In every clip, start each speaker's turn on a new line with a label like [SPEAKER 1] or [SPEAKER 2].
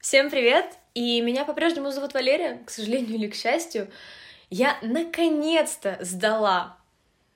[SPEAKER 1] Всем привет! И меня по-прежнему зовут Валерия, к сожалению или к счастью. Я наконец-то сдала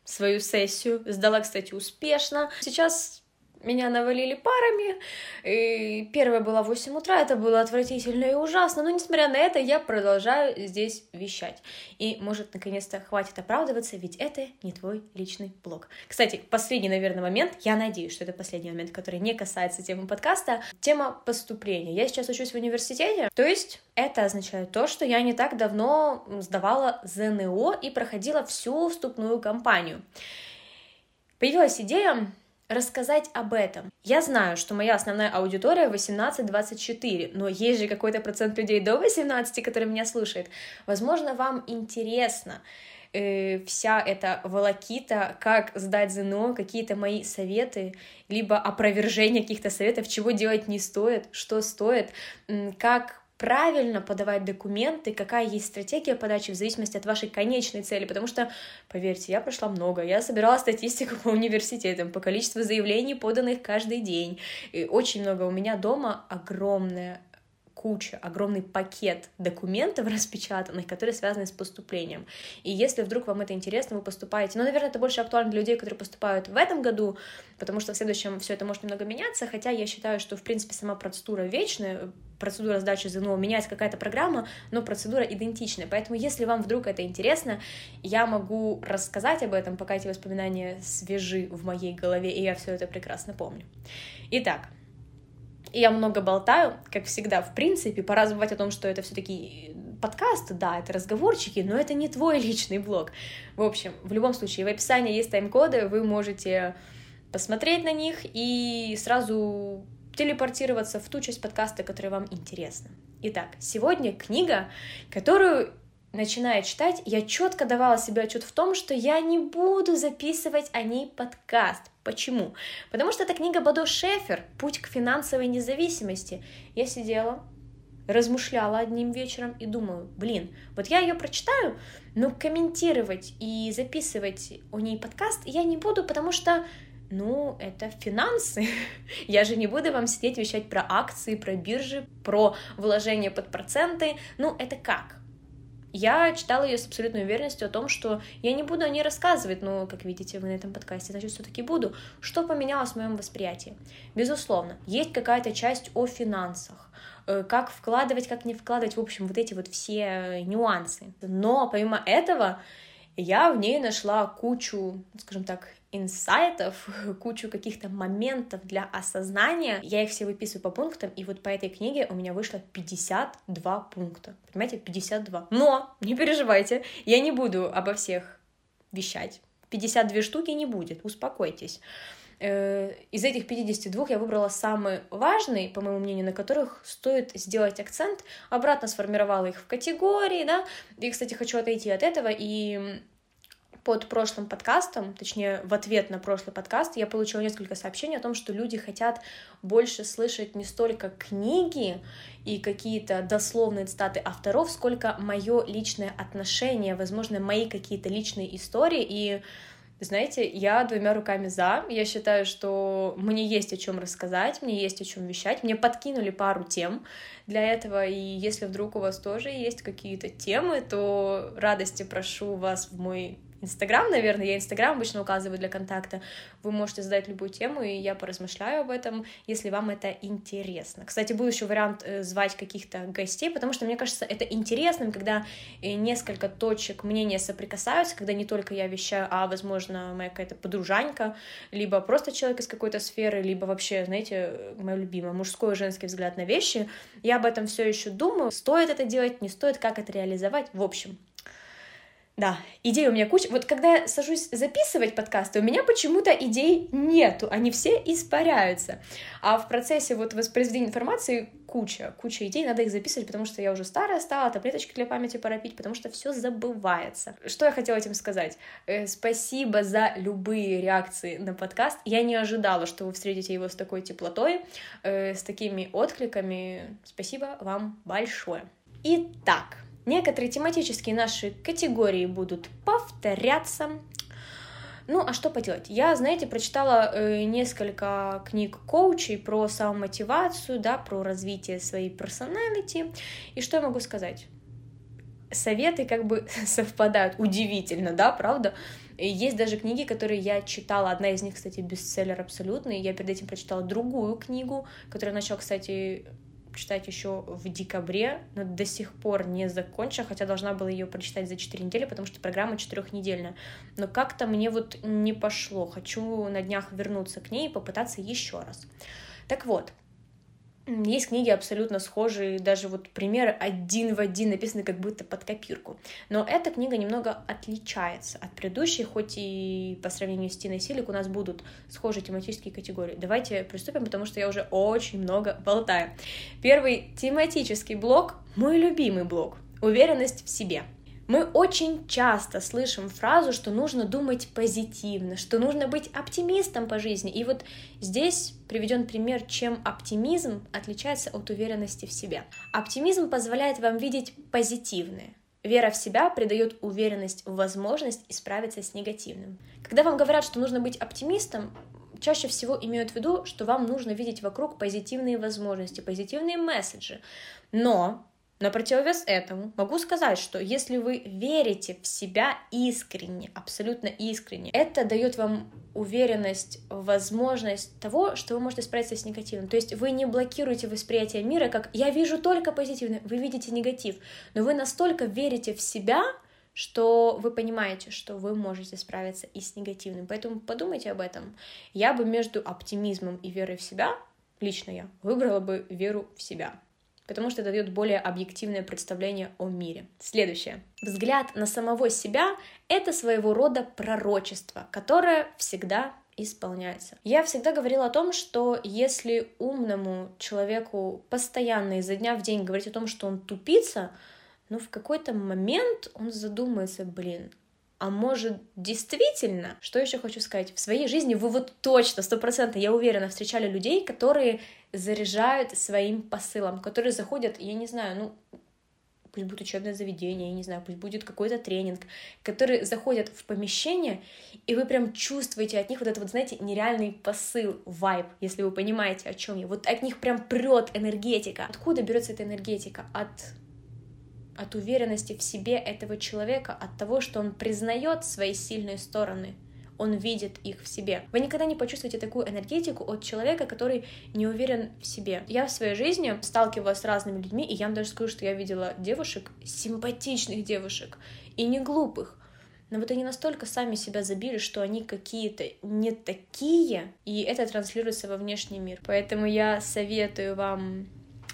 [SPEAKER 1] свою сессию. Сдала, кстати, успешно. Сейчас меня навалили парами. И первая была в 8 утра, это было отвратительно и ужасно, но несмотря на это, я продолжаю здесь вещать. И, может, наконец-то хватит оправдываться, ведь это не твой личный блог. Кстати, последний, наверное, момент, я надеюсь, что это последний момент, который не касается темы подкаста, тема поступления. Я сейчас учусь в университете, то есть это означает то, что я не так давно сдавала ЗНО и проходила всю вступную кампанию. Появилась идея рассказать об этом. Я знаю, что моя основная аудитория 18-24, но есть же какой-то процент людей до 18, которые меня слушают. Возможно, вам интересно э, вся эта волокита, как сдать ЗНО, какие-то мои советы, либо опровержение каких-то советов, чего делать не стоит, что стоит, как правильно подавать документы, какая есть стратегия подачи в зависимости от вашей конечной цели, потому что, поверьте, я прошла много, я собирала статистику по университетам, по количеству заявлений, поданных каждый день, и очень много у меня дома огромное куча, огромный пакет документов распечатанных, которые связаны с поступлением. И если вдруг вам это интересно, вы поступаете, ну, наверное, это больше актуально для людей, которые поступают в этом году, потому что в следующем все это может немного меняться, хотя я считаю, что, в принципе, сама процедура вечная, процедура сдачи ЗНО, меняется какая-то программа, но процедура идентичная. Поэтому, если вам вдруг это интересно, я могу рассказать об этом, пока эти воспоминания свежи в моей голове, и я все это прекрасно помню. Итак, я много болтаю, как всегда, в принципе, пора забывать о том, что это все-таки подкаст, да, это разговорчики, но это не твой личный блог. В общем, в любом случае, в описании есть тайм-коды, вы можете посмотреть на них и сразу телепортироваться в ту часть подкаста, которая вам интересна. Итак, сегодня книга, которую начиная читать, я четко давала себе отчет в том, что я не буду записывать о ней подкаст. Почему? Потому что это книга Бадо Шефер «Путь к финансовой независимости». Я сидела, размышляла одним вечером и думаю, блин, вот я ее прочитаю, но комментировать и записывать о ней подкаст я не буду, потому что ну, это финансы. Я же не буду вам сидеть вещать про акции, про биржи, про вложения под проценты. Ну, это как? Я читала ее с абсолютной уверенностью о том, что я не буду о ней рассказывать, но, как видите, вы на этом подкасте, значит, все-таки буду. Что поменялось в моем восприятии? Безусловно, есть какая-то часть о финансах, э, как вкладывать, как не вкладывать, в общем, вот эти вот все нюансы. Но помимо этого, я в ней нашла кучу, скажем так, инсайтов, кучу каких-то моментов для осознания. Я их все выписываю по пунктам, и вот по этой книге у меня вышло 52 пункта. Понимаете, 52. Но, не переживайте, я не буду обо всех вещать. 52 штуки не будет, успокойтесь. Э, из этих 52 я выбрала самый важный, по моему мнению, на которых стоит сделать акцент, обратно сформировала их в категории, да, и, кстати, хочу отойти от этого. И под прошлым подкастом, точнее, в ответ на прошлый подкаст, я получила несколько сообщений о том, что люди хотят больше слышать не столько книги и какие-то дословные цитаты авторов, сколько мое личное отношение, возможно, мои какие-то личные истории. И знаете, я двумя руками за. Я считаю, что мне есть о чем рассказать, мне есть о чем вещать. Мне подкинули пару тем для этого, и если вдруг у вас тоже есть какие-то темы, то радости прошу вас в мой Инстаграм, наверное, я Инстаграм обычно указываю для контакта. Вы можете задать любую тему, и я поразмышляю об этом, если вам это интересно. Кстати, был еще вариант э, звать каких-то гостей, потому что мне кажется это интересным, когда э, несколько точек мнения соприкасаются, когда не только я вещаю, а, возможно, моя какая-то подружанька, либо просто человек из какой-то сферы, либо вообще, знаете, мое любимое, мужской и женский взгляд на вещи. Я об этом все еще думаю, стоит это делать, не стоит, как это реализовать. В общем, да, идей у меня куча. Вот когда я сажусь записывать подкасты, у меня почему-то идей нету, они все испаряются. А в процессе вот воспроизведения информации куча, куча идей, надо их записывать, потому что я уже старая стала, таблеточки для памяти пора пить, потому что все забывается. Что я хотела этим сказать? Э, спасибо за любые реакции на подкаст. Я не ожидала, что вы встретите его с такой теплотой, э, с такими откликами. Спасибо вам большое. Итак, Некоторые тематические наши категории будут повторяться. Ну, а что поделать? Я, знаете, прочитала э, несколько книг коучей про самомотивацию, да, про развитие своей персоналити. И что я могу сказать? Советы как бы совпадают. Удивительно, да, правда? Есть даже книги, которые я читала. Одна из них, кстати, бестселлер абсолютный. Я перед этим прочитала другую книгу, которую начала, кстати, читать еще в декабре, но до сих пор не закончила, хотя должна была ее прочитать за 4 недели, потому что программа четырехнедельная. Но как-то мне вот не пошло. Хочу на днях вернуться к ней и попытаться еще раз. Так вот, есть книги абсолютно схожие, даже вот примеры один в один написаны как будто под копирку. Но эта книга немного отличается от предыдущей, хоть и по сравнению с Тиной Силик у нас будут схожие тематические категории. Давайте приступим, потому что я уже очень много болтаю. Первый тематический блок, мой любимый блок, уверенность в себе. Мы очень часто слышим фразу, что нужно думать позитивно, что нужно быть оптимистом по жизни. И вот здесь приведен пример, чем оптимизм отличается от уверенности в себе. Оптимизм позволяет вам видеть позитивное. Вера в себя придает уверенность в возможность исправиться с негативным. Когда вам говорят, что нужно быть оптимистом, чаще всего имеют в виду, что вам нужно видеть вокруг позитивные возможности, позитивные месседжи. Но на противовес этому могу сказать, что если вы верите в себя искренне, абсолютно искренне, это дает вам уверенность, возможность того, что вы можете справиться с негативом. То есть вы не блокируете восприятие мира, как «я вижу только позитивное», вы видите негатив, но вы настолько верите в себя, что вы понимаете, что вы можете справиться и с негативным. Поэтому подумайте об этом. Я бы между оптимизмом и верой в себя, лично я, выбрала бы веру в себя потому что это дает более объективное представление о мире. Следующее. Взгляд на самого себя — это своего рода пророчество, которое всегда исполняется. Я всегда говорила о том, что если умному человеку постоянно изо дня в день говорить о том, что он тупица, ну в какой-то момент он задумается, блин, а может действительно, что еще хочу сказать, в своей жизни вы вот точно, сто процентов, я уверена, встречали людей, которые заряжают своим посылом, которые заходят, я не знаю, ну, пусть будет учебное заведение, я не знаю, пусть будет какой-то тренинг, которые заходят в помещение, и вы прям чувствуете от них вот этот вот, знаете, нереальный посыл, вайб, если вы понимаете, о чем я. Вот от них прям прет энергетика. Откуда берется эта энергетика? От от уверенности в себе этого человека, от того, что он признает свои сильные стороны, он видит их в себе. Вы никогда не почувствуете такую энергетику от человека, который не уверен в себе. Я в своей жизни сталкивалась с разными людьми, и я вам даже скажу, что я видела девушек, симпатичных девушек, и не глупых, но вот они настолько сами себя забили, что они какие-то не такие, и это транслируется во внешний мир. Поэтому я советую вам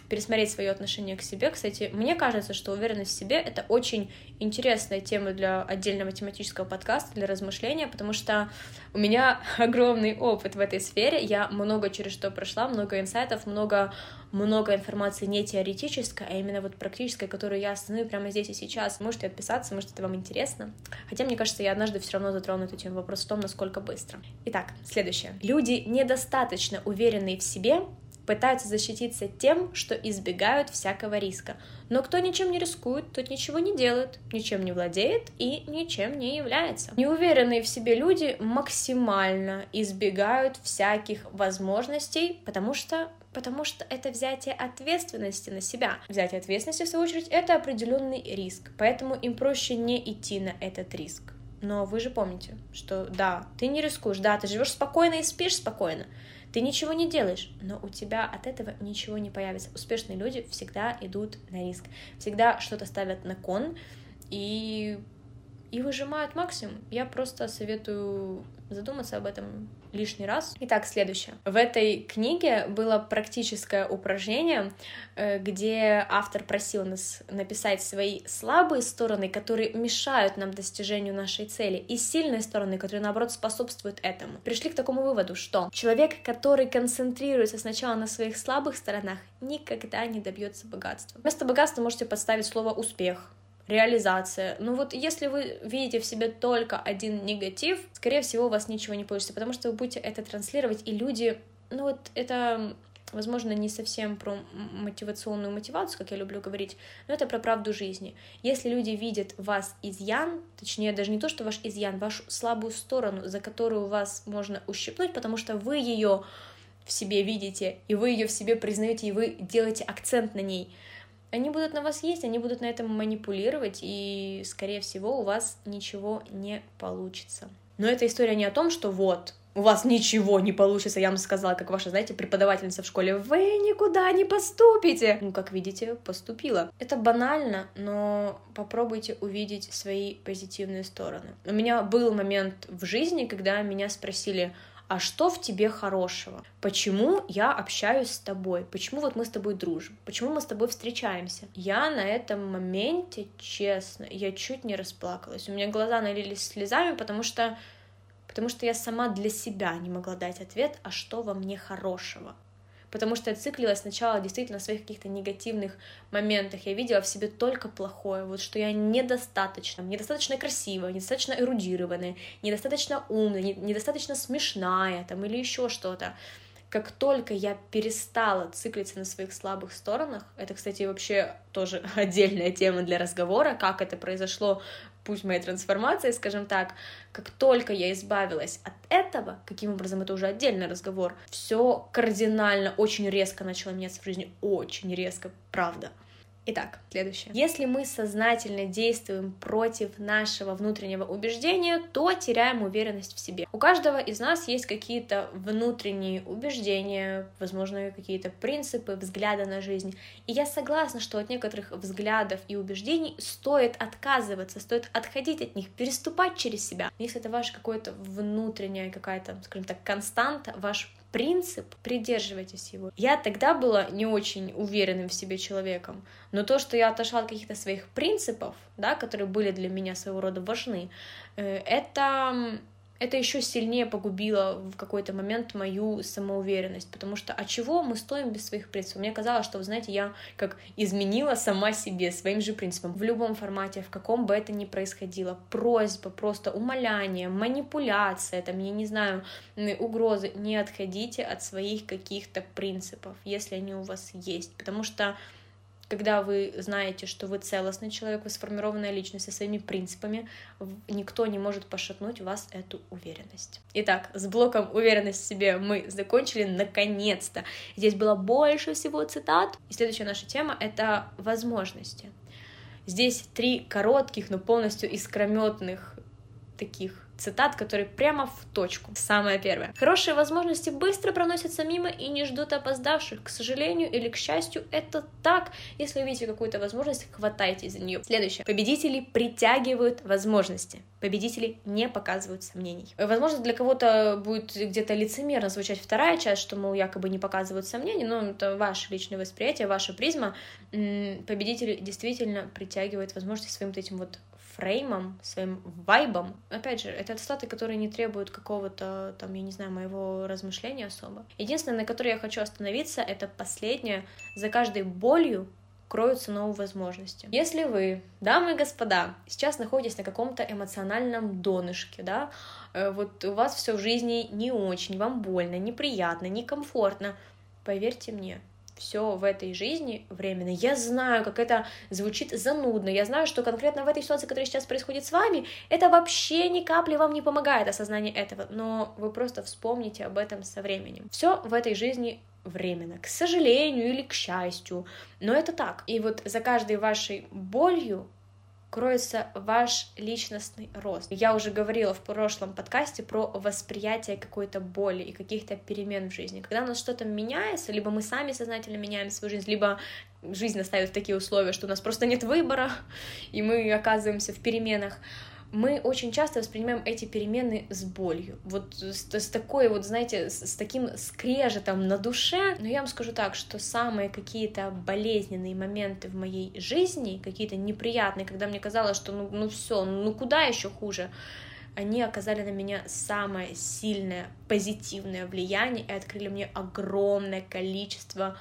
[SPEAKER 1] пересмотреть свое отношение к себе. Кстати, мне кажется, что уверенность в себе — это очень интересная тема для отдельного тематического подкаста, для размышления, потому что у меня огромный опыт в этой сфере, я много через что прошла, много инсайтов, много, много информации не теоретической, а именно вот практической, которую я остановлю прямо здесь и сейчас. Можете отписаться, может, это вам интересно. Хотя, мне кажется, я однажды все равно затрону эту тему. Вопрос в том, насколько быстро. Итак, следующее. Люди недостаточно уверенные в себе пытаются защититься тем, что избегают всякого риска. Но кто ничем не рискует, тот ничего не делает, ничем не владеет и ничем не является. Неуверенные в себе люди максимально избегают всяких возможностей, потому что потому что это взятие ответственности на себя. Взятие ответственности, в свою очередь, это определенный риск, поэтому им проще не идти на этот риск. Но вы же помните, что да, ты не рискуешь, да, ты живешь спокойно и спишь спокойно, ты ничего не делаешь, но у тебя от этого ничего не появится. Успешные люди всегда идут на риск, всегда что-то ставят на кон и, и выжимают максимум. Я просто советую задуматься об этом лишний раз. Итак, следующее. В этой книге было практическое упражнение, э, где автор просил нас написать свои слабые стороны, которые мешают нам достижению нашей цели, и сильные стороны, которые, наоборот, способствуют этому. Пришли к такому выводу, что человек, который концентрируется сначала на своих слабых сторонах, никогда не добьется богатства. Вместо богатства можете подставить слово «успех», реализация. Ну вот если вы видите в себе только один негатив, скорее всего, у вас ничего не получится, потому что вы будете это транслировать, и люди, ну вот это возможно, не совсем про мотивационную мотивацию, как я люблю говорить, но это про правду жизни. Если люди видят вас изъян, точнее, даже не то, что ваш изъян, вашу слабую сторону, за которую вас можно ущипнуть, потому что вы ее в себе видите, и вы ее в себе признаете, и вы делаете акцент на ней, они будут на вас есть, они будут на этом манипулировать, и, скорее всего, у вас ничего не получится. Но эта история не о том, что вот, у вас ничего не получится, я вам сказала, как ваша, знаете, преподавательница в школе, вы никуда не поступите. Ну, как видите, поступила. Это банально, но попробуйте увидеть свои позитивные стороны. У меня был момент в жизни, когда меня спросили, а что в тебе хорошего? Почему я общаюсь с тобой? Почему вот мы с тобой дружим? Почему мы с тобой встречаемся? Я на этом моменте, честно, я чуть не расплакалась. У меня глаза налились слезами, потому что потому что я сама для себя не могла дать ответ, а что во мне хорошего. Потому что я циклилась сначала действительно в своих каких-то негативных моментах. Я видела в себе только плохое, вот что я недостаточно, недостаточно красивая, недостаточно эрудированная, недостаточно умная, недостаточно смешная там, или еще что-то как только я перестала циклиться на своих слабых сторонах, это, кстати, вообще тоже отдельная тема для разговора, как это произошло, путь моей трансформации, скажем так, как только я избавилась от этого, каким образом это уже отдельный разговор, все кардинально, очень резко начало меняться в жизни, очень резко, правда. Итак, следующее. Если мы сознательно действуем против нашего внутреннего убеждения, то теряем уверенность в себе. У каждого из нас есть какие-то внутренние убеждения, возможно, какие-то принципы, взгляды на жизнь. И я согласна, что от некоторых взглядов и убеждений стоит отказываться, стоит отходить от них, переступать через себя. Если это ваше какое-то внутренняя какая-то, скажем так, константа, ваш принцип, придерживайтесь его. Я тогда была не очень уверенным в себе человеком, но то, что я отошла от каких-то своих принципов, да, которые были для меня своего рода важны, э, это это еще сильнее погубило в какой-то момент мою самоуверенность, потому что а чего мы стоим без своих принципов? Мне казалось, что, вы знаете, я как изменила сама себе своим же принципам в любом формате, в каком бы это ни происходило. Просьба, просто умоляние, манипуляция, там, я не знаю, угрозы. Не отходите от своих каких-то принципов, если они у вас есть, потому что когда вы знаете, что вы целостный человек, вы сформированная личность со своими принципами, никто не может пошатнуть вас эту уверенность. Итак, с блоком уверенность в себе мы закончили наконец-то. Здесь было больше всего цитат. И следующая наша тема — это возможности. Здесь три коротких, но полностью искрометных таких цитат, которые прямо в точку. Самое первое. Хорошие возможности быстро проносятся мимо и не ждут опоздавших. К сожалению или к счастью, это так. Если увидите какую-то возможность, хватайтесь за нее. Следующее. Победители притягивают возможности. Победители не показывают сомнений. Возможно, для кого-то будет где-то лицемерно звучать вторая часть, что, мол, якобы не показывают сомнений, но это ваше личное восприятие, ваша призма. Победители действительно притягивают возможности своим вот этим вот фреймом, своим вайбом. Опять же, это статы, которые не требуют какого-то, там, я не знаю, моего размышления особо. Единственное, на которое я хочу остановиться, это последнее. За каждой болью кроются новые возможности. Если вы, дамы и господа, сейчас находитесь на каком-то эмоциональном донышке, да, э, вот у вас все в жизни не очень, вам больно, неприятно, некомфортно, поверьте мне, все в этой жизни временно. Я знаю, как это звучит занудно. Я знаю, что конкретно в этой ситуации, которая сейчас происходит с вами, это вообще ни капли вам не помогает осознание этого. Но вы просто вспомните об этом со временем. Все в этой жизни временно, к сожалению или к счастью, но это так. И вот за каждой вашей болью кроется ваш личностный рост. Я уже говорила в прошлом подкасте про восприятие какой-то боли и каких-то перемен в жизни. Когда у нас что-то меняется, либо мы сами сознательно меняем свою жизнь, либо жизнь наставит такие условия, что у нас просто нет выбора, и мы оказываемся в переменах, мы очень часто воспринимаем эти перемены с болью. Вот с, с такой вот, знаете, с, с таким скрежетом на душе. Но я вам скажу так, что самые какие-то болезненные моменты в моей жизни, какие-то неприятные, когда мне казалось, что ну, ну все, ну куда еще хуже, они оказали на меня самое сильное позитивное влияние и открыли мне огромное количество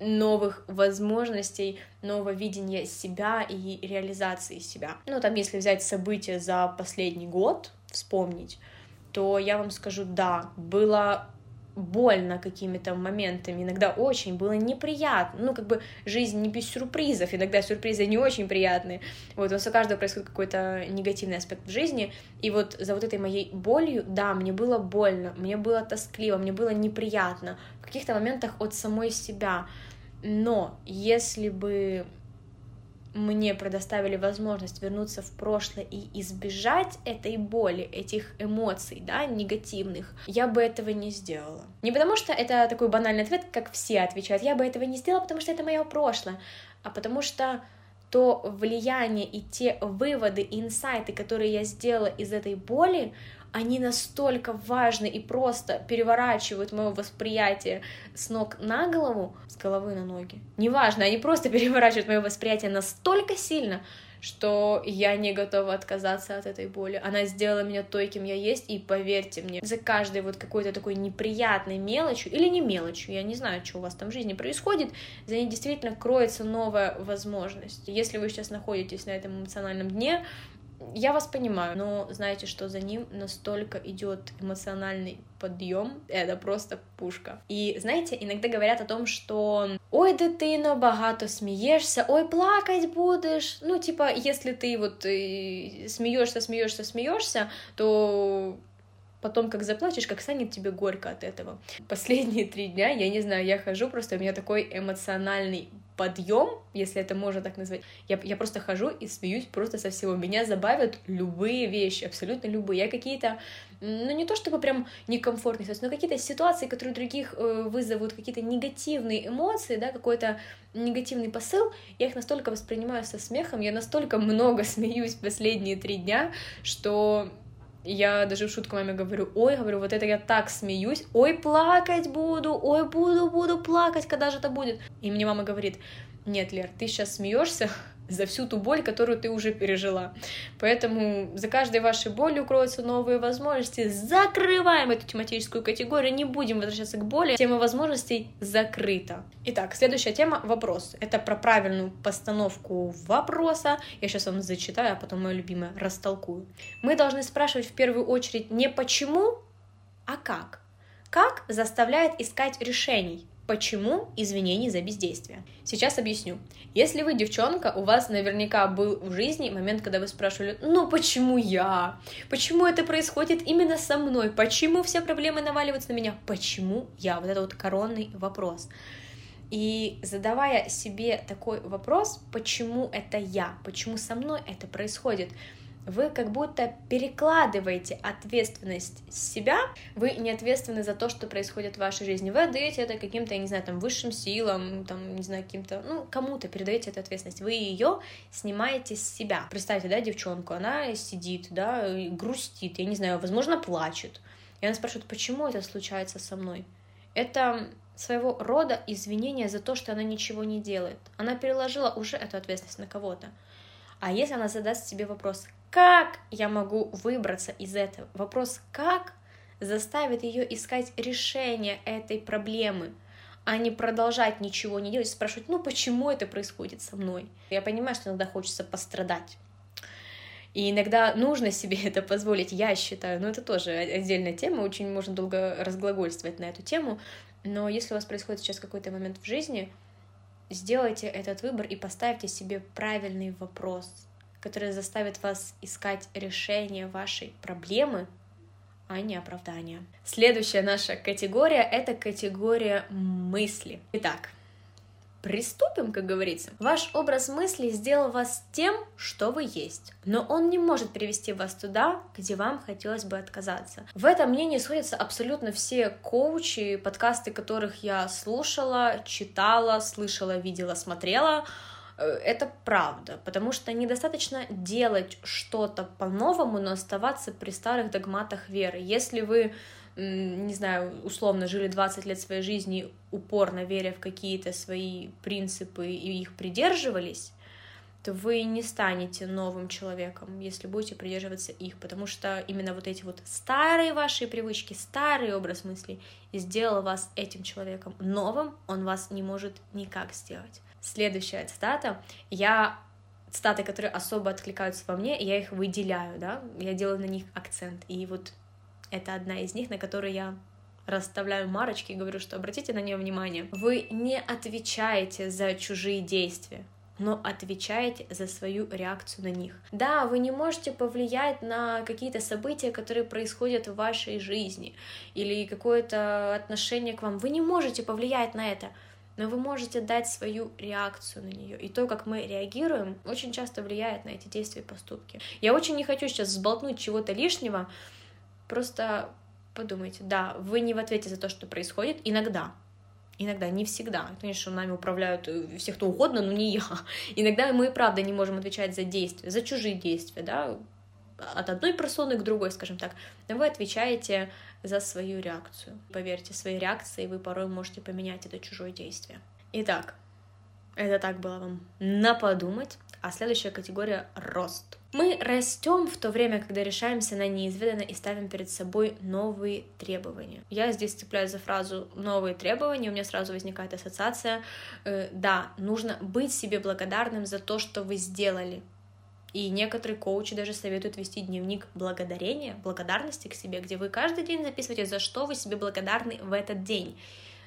[SPEAKER 1] новых возможностей, нового видения себя и реализации себя. Ну, там, если взять события за последний год, вспомнить, то я вам скажу, да, было больно какими-то моментами, иногда очень было неприятно. Ну, как бы жизнь не без сюрпризов, иногда сюрпризы не очень приятные. Вот, у нас у каждого происходит какой-то негативный аспект в жизни, и вот за вот этой моей болью, да, мне было больно, мне было тоскливо, мне было неприятно в каких-то моментах от самой себя. Но если бы мне предоставили возможность вернуться в прошлое и избежать этой боли, этих эмоций, да, негативных, я бы этого не сделала. Не потому что это такой банальный ответ, как все отвечают, я бы этого не сделала, потому что это мое прошлое, а потому что то влияние и те выводы, инсайты, которые я сделала из этой боли, они настолько важны и просто переворачивают мое восприятие с ног на голову, с головы на ноги. Неважно, они просто переворачивают мое восприятие настолько сильно, что я не готова отказаться от этой боли. Она сделала меня той, кем я есть, и поверьте мне, за каждой вот какой-то такой неприятной мелочью, или не мелочью, я не знаю, что у вас там в жизни происходит, за ней действительно кроется новая возможность. Если вы сейчас находитесь на этом эмоциональном дне, я вас понимаю, но знаете, что за ним настолько идет эмоциональный подъем, это просто пушка. И знаете, иногда говорят о том, что ой, дитино, багато смеешься, ой, плакать будешь. Ну, типа, если ты вот э, смеешься, смеешься, смеешься, то потом как заплачешь, как станет тебе горько от этого. Последние три дня, я не знаю, я хожу, просто у меня такой эмоциональный подъем, если это можно так назвать. Я, я просто хожу и смеюсь просто со всего. Меня забавят любые вещи, абсолютно любые. Я какие-то, ну не то чтобы прям некомфортные но какие-то ситуации, которые других э, вызовут какие-то негативные эмоции, да, какой-то негативный посыл, я их настолько воспринимаю со смехом, я настолько много смеюсь последние три дня, что я даже в шутку маме говорю, ой, говорю, вот это я так смеюсь, ой, плакать буду, ой, буду, буду плакать, когда же это будет? И мне мама говорит, нет, Лер, ты сейчас смеешься, за всю ту боль, которую ты уже пережила. Поэтому за каждой вашей болью кроются новые возможности. Закрываем эту тематическую категорию, не будем возвращаться к боли. Тема возможностей закрыта. Итак, следующая тема — вопрос. Это про правильную постановку вопроса. Я сейчас вам зачитаю, а потом, мое любимое, растолкую. Мы должны спрашивать в первую очередь не почему, а как. Как заставляет искать решений? Почему извинений за бездействие? Сейчас объясню. Если вы девчонка, у вас наверняка был в жизни момент, когда вы спрашивали, ну почему я? Почему это происходит именно со мной? Почему все проблемы наваливаются на меня? Почему я? Вот это вот коронный вопрос. И задавая себе такой вопрос, почему это я, почему со мной это происходит, вы как будто перекладываете ответственность с себя, вы не ответственны за то, что происходит в вашей жизни, вы отдаете это каким-то, я не знаю, там, высшим силам, там, не знаю, каким-то, ну, кому-то передаете эту ответственность, вы ее снимаете с себя. Представьте, да, девчонку, она сидит, да, грустит, я не знаю, возможно, плачет, и она спрашивает, почему это случается со мной? Это своего рода извинение за то, что она ничего не делает. Она переложила уже эту ответственность на кого-то. А если она задаст себе вопрос, как я могу выбраться из этого? Вопрос «как» заставит ее искать решение этой проблемы, а не продолжать ничего не делать, спрашивать, ну почему это происходит со мной? Я понимаю, что иногда хочется пострадать. И иногда нужно себе это позволить, я считаю, но это тоже отдельная тема, очень можно долго разглагольствовать на эту тему, но если у вас происходит сейчас какой-то момент в жизни, сделайте этот выбор и поставьте себе правильный вопрос — которые заставят вас искать решение вашей проблемы, а не оправдания. Следующая наша категория — это категория мысли. Итак, Приступим, как говорится. Ваш образ мысли сделал вас тем, что вы есть, но он не может привести вас туда, где вам хотелось бы отказаться. В этом мнении сходятся абсолютно все коучи, подкасты которых я слушала, читала, слышала, видела, смотрела. Э, это правда, потому что недостаточно делать что-то по-новому, но оставаться при старых догматах веры. Если вы, не знаю, условно жили 20 лет своей жизни, упорно веря в какие-то свои принципы и их придерживались, то вы не станете новым человеком, если будете придерживаться их, потому что именно вот эти вот старые ваши привычки, старый образ мыслей сделал вас этим человеком. Новым он вас не может никак сделать. Следующая цитата. Я цитаты, которые особо откликаются во мне, я их выделяю, да, я делаю на них акцент. И вот это одна из них, на которой я расставляю марочки и говорю, что обратите на нее внимание. Вы не отвечаете за чужие действия но отвечаете за свою реакцию на них. Да, вы не можете повлиять на какие-то события, которые происходят в вашей жизни, или какое-то отношение к вам. Вы не можете повлиять на это, но вы можете дать свою реакцию на нее. И то, как мы реагируем, очень часто влияет на эти действия и поступки. Я очень не хочу сейчас сболтнуть чего-то лишнего, просто подумайте, да, вы не в ответе за то, что происходит, иногда, Иногда, не всегда. Конечно, нами управляют э, все, кто угодно, но не я. Иногда мы и правда не можем отвечать за действия, за чужие действия, да, от одной персоны к другой, скажем так. Но вы отвечаете за свою реакцию. Поверьте, своей реакцией вы порой можете поменять это чужое действие. Итак, это так было вам на подумать. А следующая категория — рост. Мы растем в то время, когда решаемся на неизведанное и ставим перед собой новые требования. Я здесь цепляюсь за фразу «новые требования», у меня сразу возникает ассоциация э, «да, нужно быть себе благодарным за то, что вы сделали». И некоторые коучи даже советуют вести дневник благодарения, благодарности к себе, где вы каждый день записываете, за что вы себе благодарны в этот день.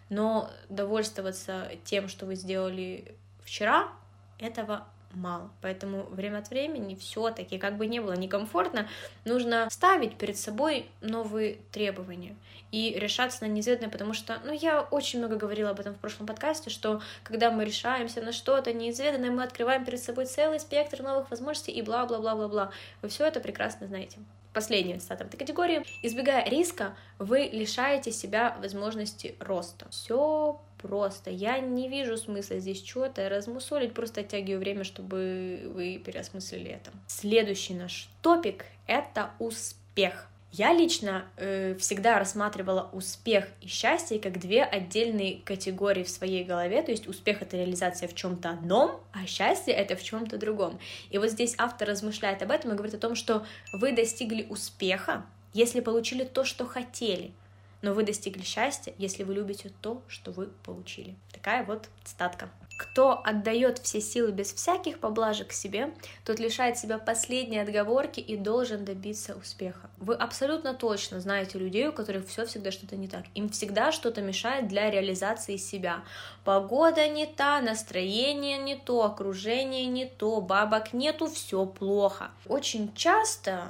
[SPEAKER 1] Но довольствоваться тем, что вы сделали вчера, этого мало. Поэтому время от времени все-таки, как бы не было некомфортно, нужно ставить перед собой новые требования и решаться на неизведанное, потому что, ну, я очень много говорила об этом в прошлом подкасте, что когда мы решаемся на что-то неизведанное, мы открываем перед собой целый спектр новых возможностей и бла-бла-бла-бла-бла. Вы все это прекрасно знаете. Последняя цитата этой категории. Избегая риска, вы лишаете себя возможности роста. Все просто. Я не вижу смысла здесь что-то размусолить, просто оттягиваю время, чтобы вы переосмыслили это. Следующий наш топик — это успех. Я лично э, всегда рассматривала успех и счастье как две отдельные категории в своей голове. То есть успех это реализация в чем-то одном, а счастье это в чем-то другом. И вот здесь автор размышляет об этом и говорит о том, что вы достигли успеха, если получили то, что хотели но вы достигли счастья, если вы любите то, что вы получили. Такая вот статка. Кто отдает все силы без всяких поблажек себе, тот лишает себя последней отговорки и должен добиться успеха. Вы абсолютно точно знаете людей, у которых все всегда что-то не так. Им всегда что-то мешает для реализации себя. Погода не та, настроение не то, окружение не то, бабок нету, все плохо. Очень часто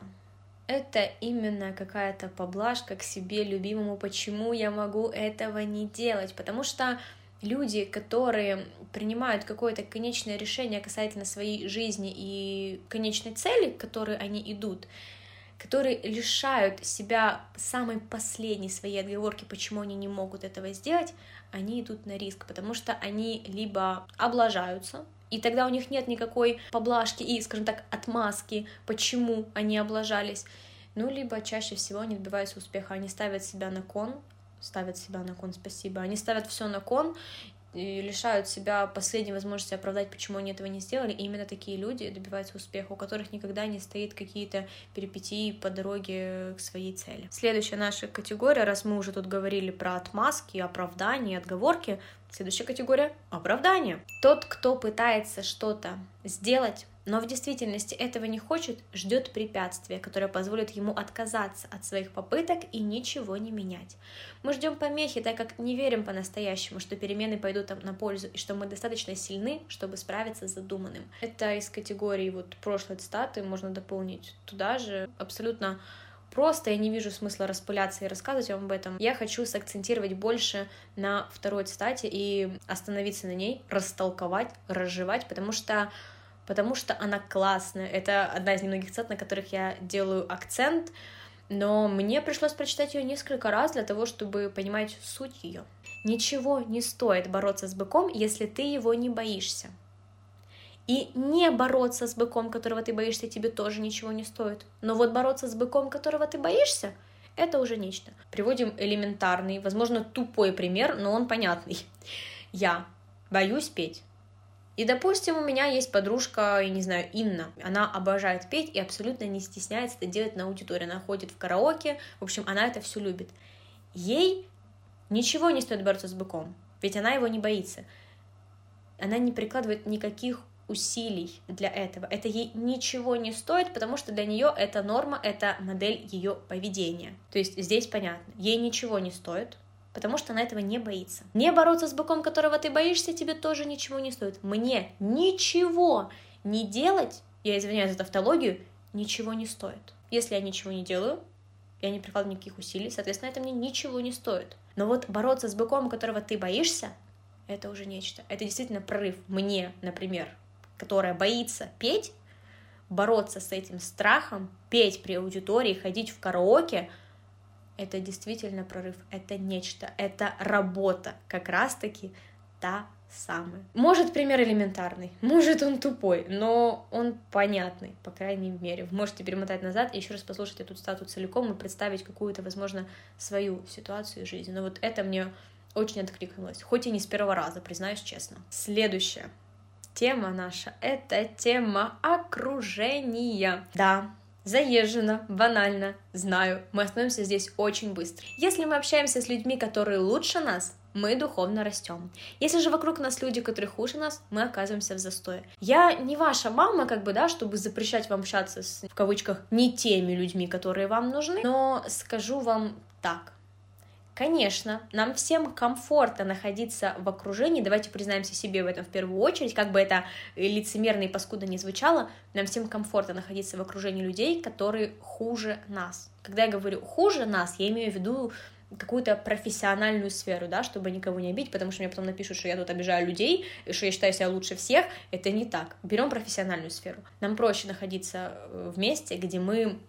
[SPEAKER 1] это именно какая-то поблажка к себе любимому, почему я могу этого не делать, потому что люди, которые принимают какое-то конечное решение касательно своей жизни и конечной цели, к которой они идут, которые лишают себя самой последней своей отговорки, почему они не могут этого сделать, они идут на риск, потому что они либо облажаются, и тогда у них нет никакой поблажки и, скажем так, отмазки, почему они облажались. Ну, либо чаще всего они добиваются успеха, они ставят себя на кон, ставят себя на кон, спасибо, они ставят все на кон и лишают себя последней возможности оправдать, почему они этого не сделали. И именно такие люди добиваются успеха, у которых никогда не стоит какие-то перипетии по дороге к своей цели. Следующая наша категория, раз мы уже тут говорили про отмазки, оправдания, отговорки, следующая категория — оправдание. Тот, кто пытается что-то сделать, но в действительности этого не хочет, ждет препятствия, которое позволит ему отказаться от своих попыток и ничего не менять. Мы ждем помехи, так как не верим по-настоящему, что перемены пойдут нам на пользу и что мы достаточно сильны, чтобы справиться с задуманным. Это из категории вот прошлой цитаты, можно дополнить туда же. Абсолютно просто, я не вижу смысла распыляться и рассказывать вам об этом. Я хочу сакцентировать больше на второй цитате и остановиться на ней, растолковать, разжевать, потому что потому что она классная. Это одна из немногих цитат, на которых я делаю акцент, но мне пришлось прочитать ее несколько раз для того, чтобы понимать суть ее. Ничего не стоит бороться с быком, если ты его не боишься. И не бороться с быком, которого ты боишься, тебе тоже ничего не стоит. Но вот бороться с быком, которого ты боишься, это уже нечто. Приводим элементарный, возможно, тупой пример, но он понятный. Я боюсь петь. И, допустим, у меня есть подружка, я не знаю, Инна. Она обожает петь и абсолютно не стесняется это делать на аудитории. Она ходит в караоке, в общем, она это все любит. Ей ничего не стоит бороться с быком, ведь она его не боится. Она не прикладывает никаких усилий для этого. Это ей ничего не стоит, потому что для нее это норма, это модель ее поведения. То есть здесь понятно, ей ничего не стоит, потому что она этого не боится. Не бороться с быком, которого ты боишься, тебе тоже ничего не стоит. Мне ничего не делать, я извиняюсь за тавтологию, ничего не стоит. Если я ничего не делаю, я не прикладываю никаких усилий, соответственно, это мне ничего не стоит. Но вот бороться с быком, которого ты боишься, это уже нечто. Это действительно прорыв мне, например, которая боится петь, бороться с этим страхом, петь при аудитории, ходить в караоке, это действительно прорыв, это нечто, это работа, как раз-таки та самая. Может, пример элементарный, может, он тупой, но он понятный, по крайней мере. Вы можете перемотать назад и еще раз послушать эту статую целиком и представить какую-то, возможно, свою ситуацию жизни. Но вот это мне очень откликнулось, хоть и не с первого раза, признаюсь честно. Следующее. Тема наша — это тема окружения. Да, Заезжено, банально, знаю, мы остановимся здесь очень быстро. Если мы общаемся с людьми, которые лучше нас, мы духовно растем. Если же вокруг нас люди, которые хуже нас, мы оказываемся в застое. Я не ваша мама, как бы, да, чтобы запрещать вам общаться с, в кавычках, не теми людьми, которые вам нужны, но скажу вам так. Конечно, нам всем комфортно находиться в окружении, давайте признаемся себе в этом в первую очередь, как бы это лицемерно и паскудно не звучало, нам всем комфортно находиться в окружении людей, которые хуже нас. Когда я говорю хуже нас, я имею в виду какую-то профессиональную сферу, да, чтобы никого не обидеть, потому что мне потом напишут, что я тут обижаю людей, и что я считаю себя лучше всех. Это не так. Берем профессиональную сферу. Нам проще находиться э, вместе, где мы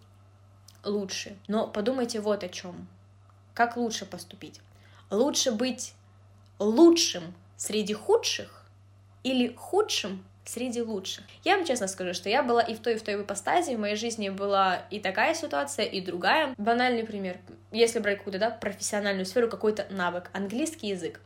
[SPEAKER 1] лучше. Но подумайте вот о чем. Как лучше поступить? Лучше быть лучшим среди худших или худшим среди лучших. Я вам честно скажу, что я была и в той, и в той ипостази, в моей жизни была и такая ситуация, и другая. Банальный пример. Если брать какую-то, да, профессиональную сферу, какой-то навык, английский язык.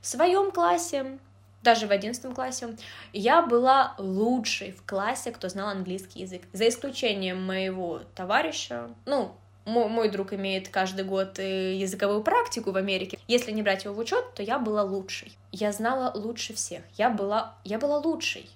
[SPEAKER 1] В своем классе, даже в одиннадцатом классе, я была лучшей в классе, кто знал английский язык. За исключением моего товарища, ну, мой, мой друг имеет каждый год э, языковую практику в Америке. Если не брать его в учет, то я была лучшей. Я знала лучше всех. Я была, я была лучшей.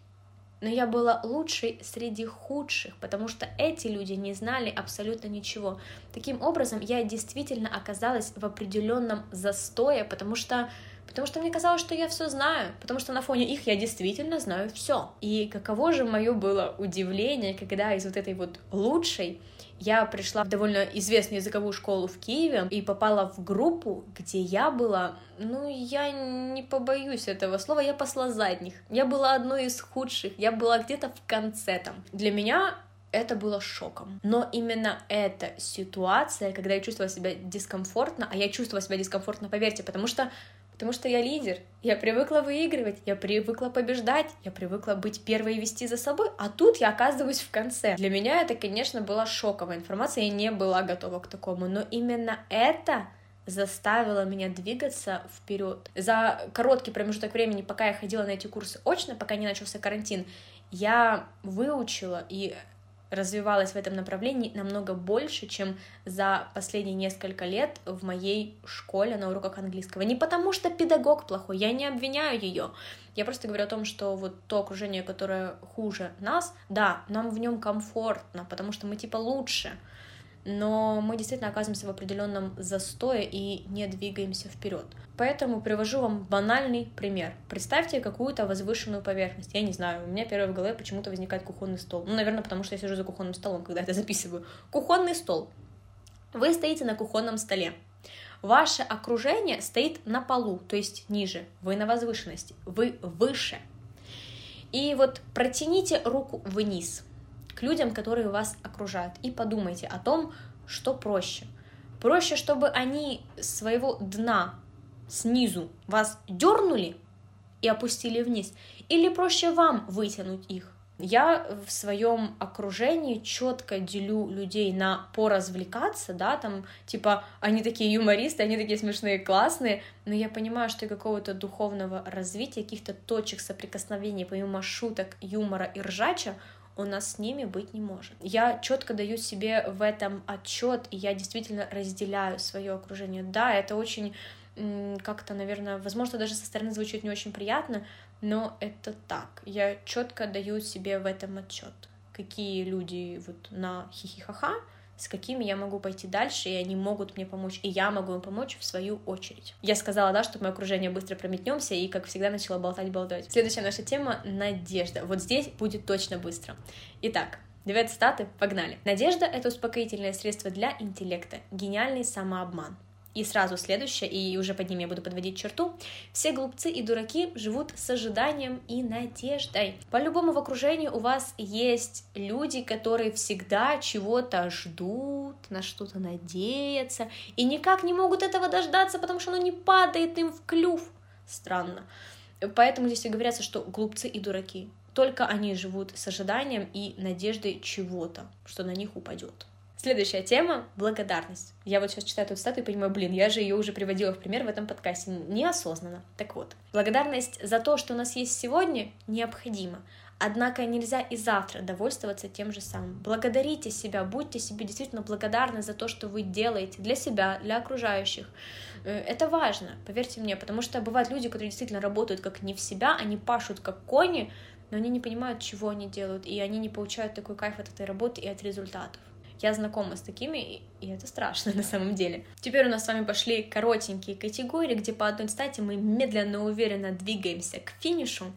[SPEAKER 1] Но я была лучшей среди худших, потому что эти люди не знали абсолютно ничего. Таким образом, я действительно оказалась в определенном застое, потому что Потому что мне казалось, что я все знаю, потому что на фоне их я действительно знаю все. И каково же мое было удивление, когда из вот этой вот лучшей я пришла в довольно известную языковую школу в Киеве и попала в группу, где я была, ну, я не побоюсь этого слова, я посла задних. Я была одной из худших, я была где-то в конце там. Для меня это было шоком. Но именно эта ситуация, когда я чувствовала себя дискомфортно, а я чувствовала себя дискомфортно, поверьте, потому что Потому что я лидер, я привыкла выигрывать, я привыкла побеждать, я привыкла быть первой и вести за собой, а тут я оказываюсь в конце. Для меня это, конечно, была шоковая информация, я не была готова к такому, но именно это заставило меня двигаться вперед. За короткий промежуток времени, пока я ходила на эти курсы очно, пока не начался карантин, я выучила и развивалась в этом направлении намного больше, чем за последние несколько лет в моей школе на уроках английского. Не потому что педагог плохой, я не обвиняю ее. Я просто говорю о том, что вот то окружение, которое хуже нас, да, нам в нем комфортно, потому что мы типа лучше но мы действительно оказываемся в определенном застое и не двигаемся вперед. Поэтому привожу вам банальный пример. Представьте какую-то возвышенную поверхность. Я не знаю, у меня первое в голове почему-то возникает кухонный стол. Ну, наверное, потому что я сижу за кухонным столом, когда это записываю. Кухонный стол. Вы стоите на кухонном столе. Ваше окружение стоит на полу, то есть ниже. Вы на возвышенности, вы выше. И вот протяните руку вниз – к людям, которые вас окружают, и подумайте о том, что проще. Проще, чтобы они своего дна снизу вас дернули и опустили вниз, или проще вам вытянуть их. Я в своем окружении четко делю людей на поразвлекаться, да, там, типа, они такие юмористы, они такие смешные, классные, но я понимаю, что какого-то духовного развития, каких-то точек соприкосновения, помимо шуток, юмора и ржача, у нас с ними быть не может. Я четко даю себе в этом отчет, и я действительно разделяю свое окружение. Да, это очень как-то, наверное, возможно, даже со стороны звучит не очень приятно, но это так. Я четко даю себе в этом отчет, какие люди вот на хихихаха, с какими я могу пойти дальше, и они могут мне помочь, и я могу им помочь в свою очередь. Я сказала, да, чтобы мое окружение быстро прометнемся, и, как всегда, начала болтать-болтать. Следующая наша тема — надежда. Вот здесь будет точно быстро. Итак, Две цитаты, погнали. Надежда — это успокоительное средство для интеллекта, гениальный самообман. И сразу следующее, и уже под ним я буду подводить черту. Все глупцы и дураки живут с ожиданием и надеждой. По-любому в окружении у вас есть люди, которые всегда чего-то ждут, на что-то надеются, и никак не могут этого дождаться, потому что оно не падает им в клюв. Странно. Поэтому здесь и говорится, что глупцы и дураки. Только они живут с ожиданием и надеждой чего-то, что на них упадет. Следующая тема — благодарность. Я вот сейчас читаю эту цитату и понимаю, блин, я же ее уже приводила в пример в этом подкасте, неосознанно. Так вот, благодарность за то, что у нас есть сегодня, необходима. Однако нельзя и завтра довольствоваться тем же самым. Благодарите себя, будьте себе действительно благодарны за то, что вы делаете для себя, для окружающих. Э, это важно, поверьте мне, потому что бывают люди, которые действительно работают как не в себя, они пашут как кони, но они не понимают, чего они делают, и они не получают такой кайф от этой работы и от результатов. Я знакома с такими, и это страшно на самом деле. Теперь у нас с вами пошли коротенькие категории, где по одной стати мы медленно, уверенно двигаемся к финишу.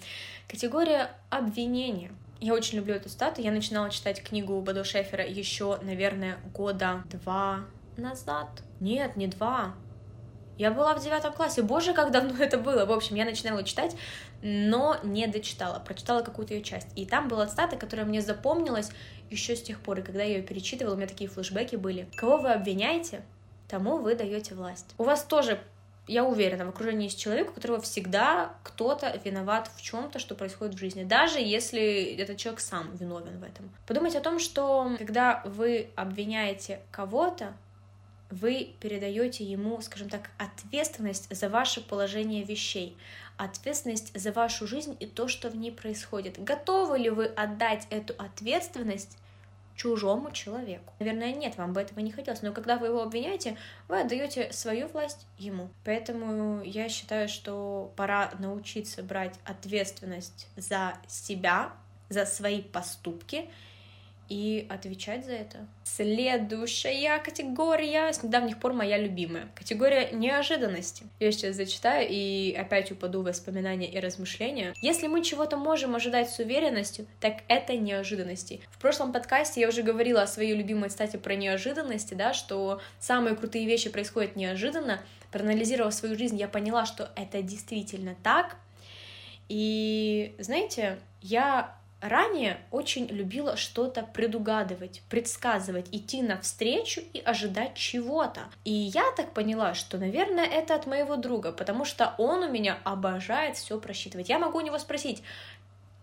[SPEAKER 1] Категория обвинения. Я очень люблю эту стату. Я начинала читать книгу Бадо Шефера еще, наверное, года два назад. Нет, не два. Я была в девятом классе. Боже, как давно это было. В общем, я начинала читать, но не дочитала. Прочитала какую-то ее часть. И там была цитата, которая мне запомнилась еще с тех пор, и когда я ее перечитывала, у меня такие флешбеки были. Кого вы обвиняете, тому вы даете власть. У вас тоже я уверена, в окружении есть человек, у которого всегда кто-то виноват в чем-то, что происходит в жизни, даже если этот человек сам виновен в этом. Подумайте о том, что когда вы обвиняете кого-то, вы передаете ему, скажем так, ответственность за ваше положение вещей, ответственность за вашу жизнь и то, что в ней происходит. Готовы ли вы отдать эту ответственность чужому человеку. Наверное, нет, вам бы этого не хотелось, но когда вы его обвиняете, вы отдаете свою власть ему. Поэтому я считаю, что пора научиться брать ответственность за себя, за свои поступки и отвечать за это. Следующая категория, с недавних пор моя любимая. Категория неожиданности. Я сейчас зачитаю и опять упаду в воспоминания и размышления. Если мы чего-то можем ожидать с уверенностью, так это неожиданности. В прошлом подкасте я уже говорила о своей любимой стати про неожиданности, да, что самые крутые вещи происходят неожиданно. Проанализировав свою жизнь, я поняла, что это действительно так. И знаете, я ранее очень любила что-то предугадывать, предсказывать, идти навстречу и ожидать чего-то. И я так поняла, что, наверное, это от моего друга, потому что он у меня обожает все просчитывать. Я могу у него спросить,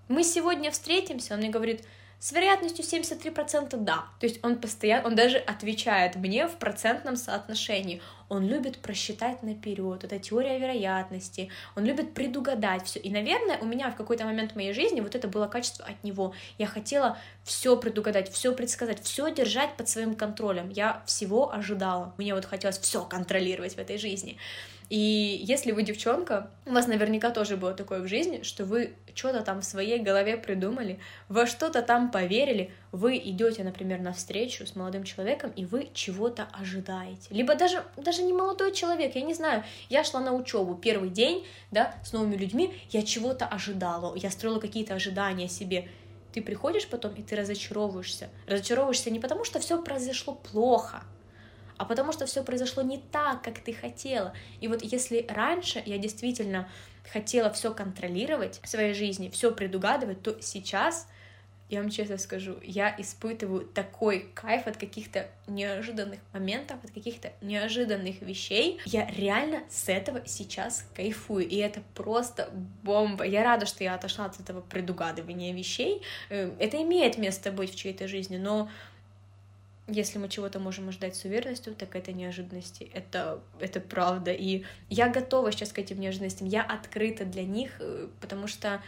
[SPEAKER 1] мы сегодня встретимся? Он мне говорит, с вероятностью 73% да. То есть он постоянно, он даже отвечает мне в процентном соотношении. Он любит просчитать наперед, это теория вероятности, он любит предугадать все. И, наверное, у меня в какой-то момент в моей жизни вот это было качество от него. Я хотела все предугадать, все предсказать, все держать под своим контролем. Я всего ожидала. Мне вот хотелось все контролировать в этой жизни. И если вы девчонка, у вас наверняка тоже было такое в жизни, что вы что-то там в своей голове придумали, во что-то там поверили, вы идете, например, на встречу с молодым человеком, и вы чего-то ожидаете. Либо даже, даже не молодой человек, я не знаю, я шла на учебу первый день, да, с новыми людьми, я чего-то ожидала, я строила какие-то ожидания себе. Ты приходишь потом, и ты разочаровываешься. Разочаровываешься не потому, что все произошло плохо, а потому что все произошло не так, как ты хотела. И вот если раньше я действительно хотела все контролировать в своей жизни, все предугадывать, то сейчас я вам честно скажу, я испытываю такой кайф от каких-то неожиданных моментов, от каких-то неожиданных вещей. Я реально с этого сейчас кайфую, и это просто бомба. Я рада, что я отошла от этого предугадывания вещей. Э, это имеет место быть в чьей-то жизни, но если мы чего-то можем ожидать с уверенностью, так это неожиданности. Это, это правда. И я готова сейчас к этим неожиданностям. Я открыта для них, э, потому что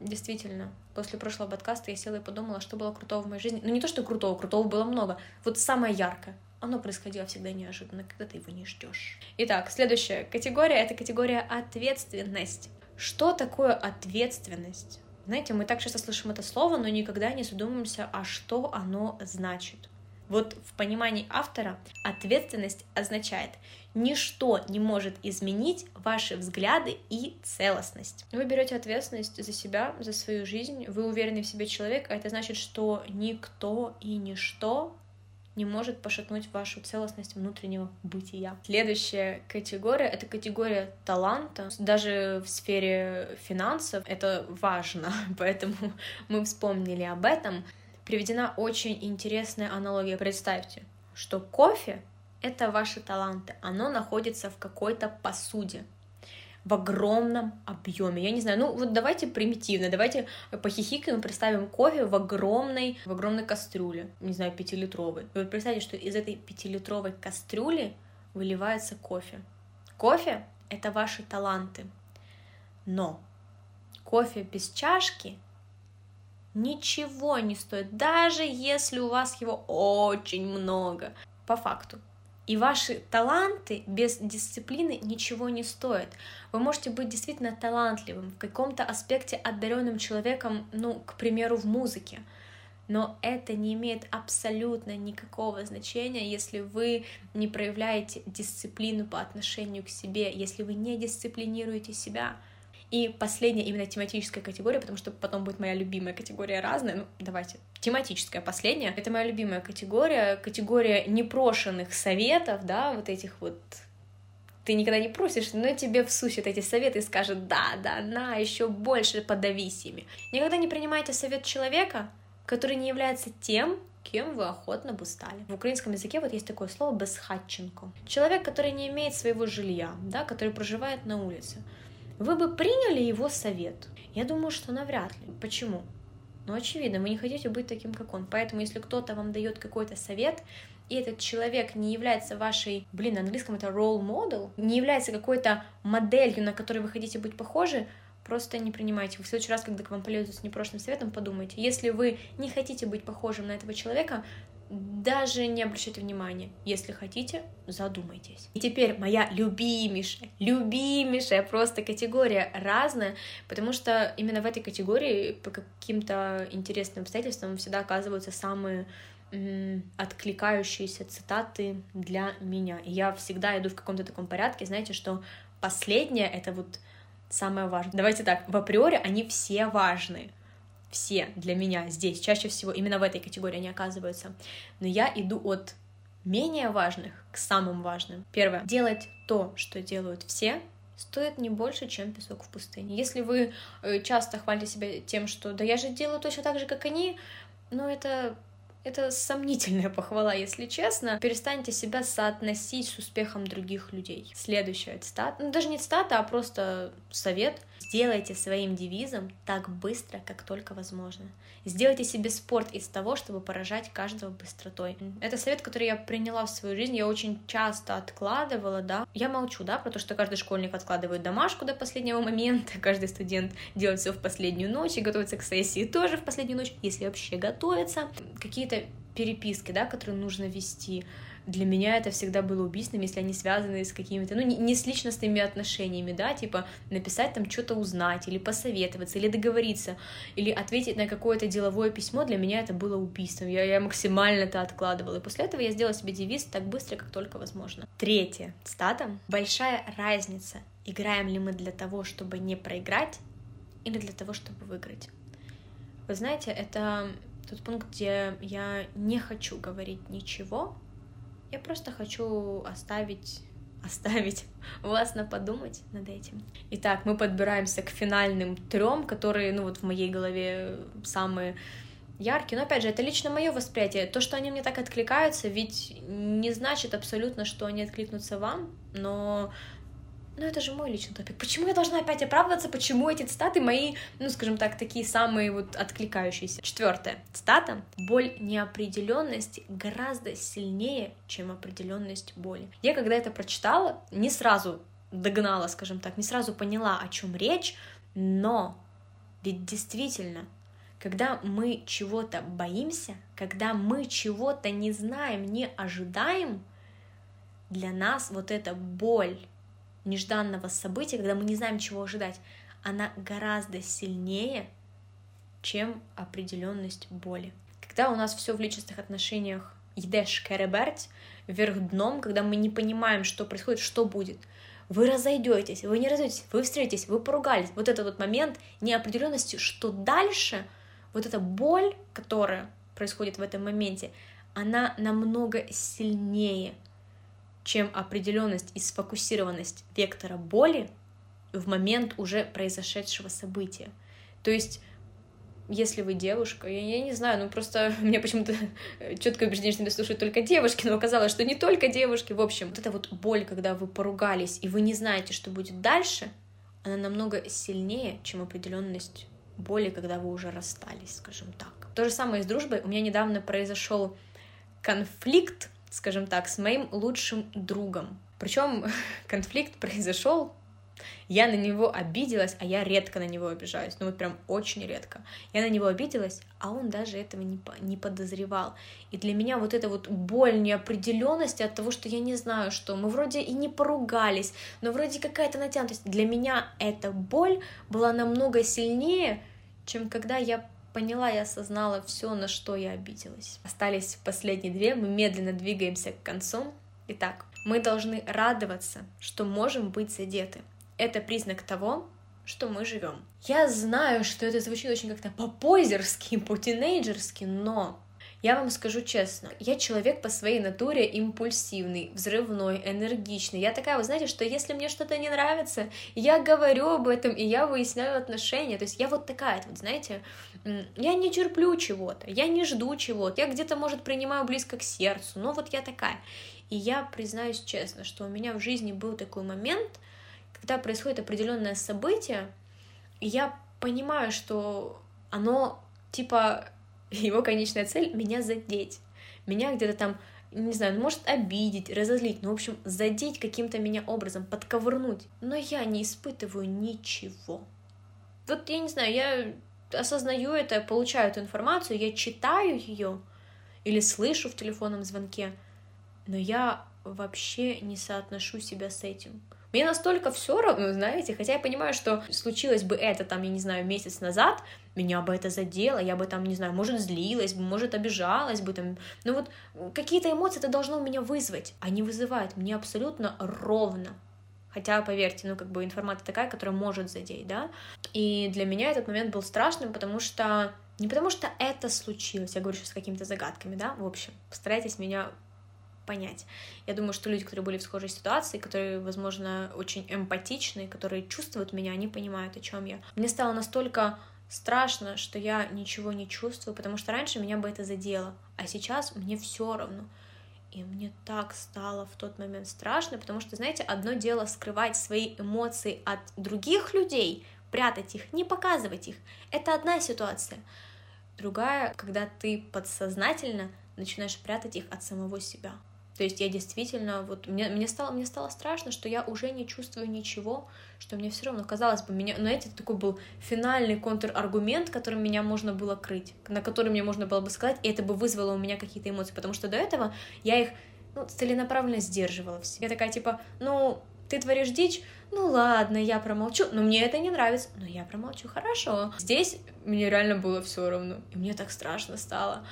[SPEAKER 1] действительно, после прошлого подкаста я села и подумала, что было крутого в моей жизни. Ну, не то, что крутого, крутого было много. Вот самое яркое. Оно происходило всегда неожиданно, когда ты его не ждешь. Итак, следующая категория — это категория ответственность. Что такое ответственность? Знаете, мы так часто слышим это слово, но никогда не задумываемся, а что оно значит. Вот в понимании автора ответственность означает ничто не может изменить ваши взгляды и целостность. Вы берете ответственность за себя, за свою жизнь, вы уверенный в себе человек, а это значит, что никто и ничто не может пошатнуть вашу целостность внутреннего бытия. Следующая категория — это категория таланта. Даже в сфере финансов это важно, поэтому мы вспомнили об этом. Приведена очень интересная аналогия. Представьте, что кофе — это ваши таланты. Оно находится в какой-то посуде в огромном объеме. Я не знаю, ну вот давайте примитивно, давайте похихикаем, представим кофе в огромной, в огромной кастрюле, не знаю, пятилитровой. И вот представьте, что из этой пятилитровой кастрюли выливается кофе. Кофе — это ваши таланты. Но кофе без чашки ничего не стоит, даже если у вас его очень много. По факту, и ваши таланты без дисциплины ничего не стоят. Вы можете быть действительно талантливым, в каком-то аспекте одаренным человеком, ну, к примеру, в музыке. Но это не имеет абсолютно никакого значения, если вы не проявляете дисциплину по отношению к себе, если вы не дисциплинируете себя — и последняя именно тематическая категория, потому что потом будет моя любимая категория разная. Ну, давайте. Тематическая последняя. Это моя любимая категория. Категория непрошенных советов, да, вот этих вот ты никогда не просишь, но тебе всучат эти советы и скажут, да, да, на, еще больше подавись ими. Никогда не принимайте совет человека, который не является тем, кем вы охотно бы стали. В украинском языке вот есть такое слово «бесхатченко». Человек, который не имеет своего жилья, да, который проживает на улице вы бы приняли его совет? Я думаю, что навряд ли. Почему? Ну, очевидно, вы не хотите быть таким, как он. Поэтому, если кто-то вам дает какой-то совет, и этот человек не является вашей, блин, на английском это role model, не является какой-то моделью, на которой вы хотите быть похожи, просто не принимайте. В следующий раз, когда к вам полезут с непрошенным советом, подумайте. Если вы не хотите быть похожим на этого человека, даже не обращайте внимания. Если хотите, задумайтесь. И теперь моя любимейшая, любимейшая просто категория разная, потому что именно в этой категории по каким-то интересным обстоятельствам всегда оказываются самые откликающиеся цитаты для меня. Я всегда иду в каком-то таком порядке, знаете, что последнее — это вот самое важное. Давайте так, в априори они все важны, все для меня здесь, чаще всего именно в этой категории они оказываются. Но я иду от менее важных к самым важным. Первое. Делать то, что делают все, стоит не больше, чем песок в пустыне. Если вы э, часто хвалите себя тем, что да я же делаю точно так же, как они, ну это это сомнительная похвала, если честно. Перестаньте себя соотносить с успехом других людей. Следующая цитата, ну даже не цитата, а просто совет. Сделайте своим девизом так быстро, как только возможно. Сделайте себе спорт из того, чтобы поражать каждого быстротой. Это совет, который я приняла в свою жизнь. Я очень часто откладывала, да. Я молчу, да, про то, что каждый школьник откладывает домашку до последнего момента, каждый студент делает все в последнюю ночь и готовится к сессии тоже в последнюю ночь, если вообще готовится. Какие-то переписки, да, которые нужно вести для меня это всегда было убийством, если они связаны с какими-то, ну, не, с личностными отношениями, да, типа написать там что-то узнать, или посоветоваться, или договориться, или ответить на какое-то деловое письмо, для меня это было убийством. Я, я максимально это откладывала. И после этого я сделала себе девиз так быстро, как только возможно. Третье. Стата. Большая разница, играем ли мы для того, чтобы не проиграть, или для того, чтобы выиграть. Вы знаете, это тот пункт, где я не хочу говорить ничего, я просто хочу оставить оставить вас на подумать над этим. Итак, мы подбираемся к финальным трем, которые, ну вот в моей голове самые яркие. Но опять же, это лично мое восприятие. То, что они мне так откликаются, ведь не значит абсолютно, что они откликнутся вам, но ну это же мой личный топик. Почему я должна опять оправдываться, почему эти цитаты мои, ну, скажем так, такие самые вот откликающиеся? Четвертое. Цитата. Боль неопределенности гораздо сильнее, чем определенность боли. Я когда это прочитала, не сразу догнала, скажем так, не сразу поняла, о чем речь, но ведь действительно, когда мы чего-то боимся, когда мы чего-то не знаем, не ожидаем, для нас вот эта боль нежданного события, когда мы не знаем, чего ожидать, она гораздо сильнее, чем определенность боли. Когда у нас все в личностных отношениях едешь кереберть, вверх дном, когда мы не понимаем, что происходит, что будет. Вы разойдетесь, вы не разойдетесь, вы встретитесь, вы поругались. Вот этот вот момент неопределенности, что дальше, вот эта боль, которая происходит в этом моменте, она намного сильнее, чем определенность и сфокусированность вектора боли в момент уже произошедшего события. То есть если вы девушка, я, я не знаю, ну просто мне почему-то четкое убеждение, что меня слушают только девушки, но оказалось, что не только девушки. В общем, вот эта вот боль, когда вы поругались, и вы не знаете, что будет дальше, она намного сильнее, чем определенность боли, когда вы уже расстались, скажем так. То же самое с дружбой. У меня недавно произошел конфликт, скажем так, с моим лучшим другом. Причем конфликт произошел я на него обиделась, а я редко на него обижаюсь, ну вот прям очень редко. Я на него обиделась, а он даже этого не, не подозревал. И для меня вот эта вот боль неопределенности от того, что я не знаю, что мы вроде и не поругались, но вроде какая-то натянутость. Для меня эта боль была намного сильнее, чем когда я поняла и осознала все, на что я обиделась. Остались последние две, мы медленно двигаемся к концу. Итак, мы должны радоваться, что можем быть задеты это признак того, что мы живем. Я знаю, что это звучит очень как-то по-позерски, по-тинейджерски, но я вам скажу честно, я человек по своей натуре импульсивный, взрывной, энергичный. Я такая, вы знаете, что если мне что-то не нравится, я говорю об этом, и я выясняю отношения. То есть я вот такая, вот знаете, я не терплю чего-то, я не жду чего-то, я где-то, может, принимаю близко к сердцу, но вот я такая. И я признаюсь честно, что у меня в жизни был такой момент, когда происходит определенное событие, и я понимаю, что оно, типа, его конечная цель — меня задеть, меня где-то там, не знаю, может обидеть, разозлить, ну, в общем, задеть каким-то меня образом, подковырнуть, но я не испытываю ничего. Вот я не знаю, я осознаю это, получаю эту информацию, я читаю ее или слышу в телефонном звонке, но я вообще не соотношу себя с этим. Мне настолько все равно, знаете, хотя я понимаю, что случилось бы это, там, я не знаю, месяц назад, меня бы это задело, я бы там, не знаю, может, злилась бы, может, обижалась бы, там, ну вот какие-то эмоции это должно у меня вызвать, они вызывают мне абсолютно ровно, Хотя, поверьте, ну, как бы информация такая, которая может задеть, да. И для меня этот момент был страшным, потому что... Не потому что это случилось, я говорю сейчас с какими-то загадками, да, в общем, постарайтесь меня понять. Я думаю, что люди, которые были в схожей ситуации, которые, возможно, очень эмпатичны, которые чувствуют меня, они понимают, о чем я. Мне стало настолько страшно, что я ничего не чувствую, потому что раньше меня бы это задело, а сейчас мне все равно. И мне так стало в тот момент страшно, потому что, знаете, одно дело скрывать свои эмоции от других людей, прятать их, не показывать их. Это одна ситуация. Другая, когда ты подсознательно начинаешь прятать их от самого себя. То есть я действительно, вот мне, мне, стало, мне стало страшно, что я уже не чувствую ничего, что мне все равно, казалось бы, меня, но ну, это такой был финальный контраргумент, которым меня можно было крыть, на который мне можно было бы сказать, и это бы вызвало у меня какие-то эмоции, потому что до этого я их ну, целенаправленно сдерживала в. Я такая, типа, ну, ты творишь дичь, ну ладно, я промолчу, но мне это не нравится, но я промолчу, хорошо. Здесь мне реально было все равно, и мне так страшно стало.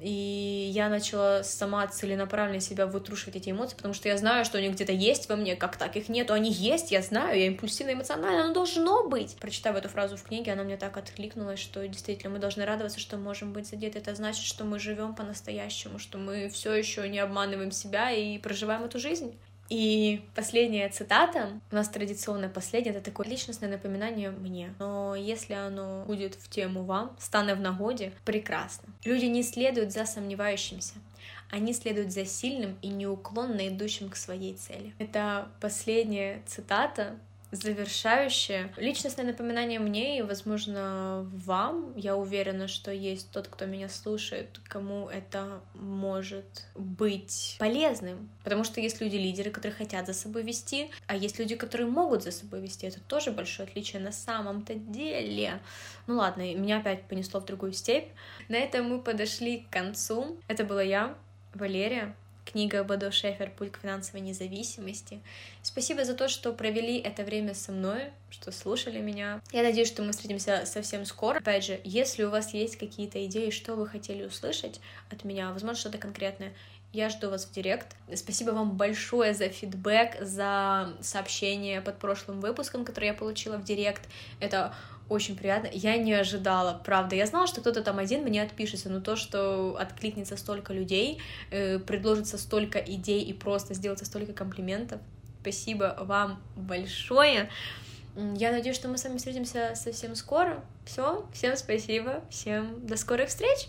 [SPEAKER 1] И я начала сама целенаправленно себя вытрушивать эти эмоции, потому что я знаю, что они где-то есть во мне, как так их нету, они есть, я знаю, я импульсивно, эмоционально, оно должно быть. Прочитав эту фразу в книге, она мне так откликнулась, что действительно мы должны радоваться, что можем быть задеты. Это значит, что мы живем по-настоящему, что мы все еще не обманываем себя и проживаем эту жизнь. И последняя цитата, у нас традиционная последняя, это такое личностное напоминание мне. Но если оно будет в тему вам, станет в нагоде, прекрасно. Люди не следуют за сомневающимся, они следуют за сильным и неуклонно идущим к своей цели. Это последняя цитата, завершающее. Личностное напоминание мне и, возможно, вам. Я уверена, что есть тот, кто меня слушает, кому это может быть полезным. Потому что есть люди-лидеры, которые хотят за собой вести, а есть люди, которые могут за собой вести. Это тоже большое отличие на самом-то деле. Ну ладно, меня опять понесло в другую степь. На этом мы подошли к концу. Это была я, Валерия. Книга Бодо Шефер «Путь к финансовой независимости». Спасибо за то, что провели это время со мной, что слушали меня. Я надеюсь, что мы встретимся совсем скоро. Опять же, если у вас есть какие-то идеи, что вы хотели услышать от меня, возможно, что-то конкретное, я жду вас в директ. Спасибо вам большое за фидбэк, за сообщение под прошлым выпуском, которое я получила в директ. Это очень приятно. Я не ожидала, правда. Я знала, что кто-то там один мне отпишется, но то, что откликнется столько людей, э, предложится столько идей и просто сделается столько комплиментов. Спасибо вам большое. Я надеюсь, что мы с вами встретимся совсем скоро. Все, всем спасибо, всем до скорых встреч!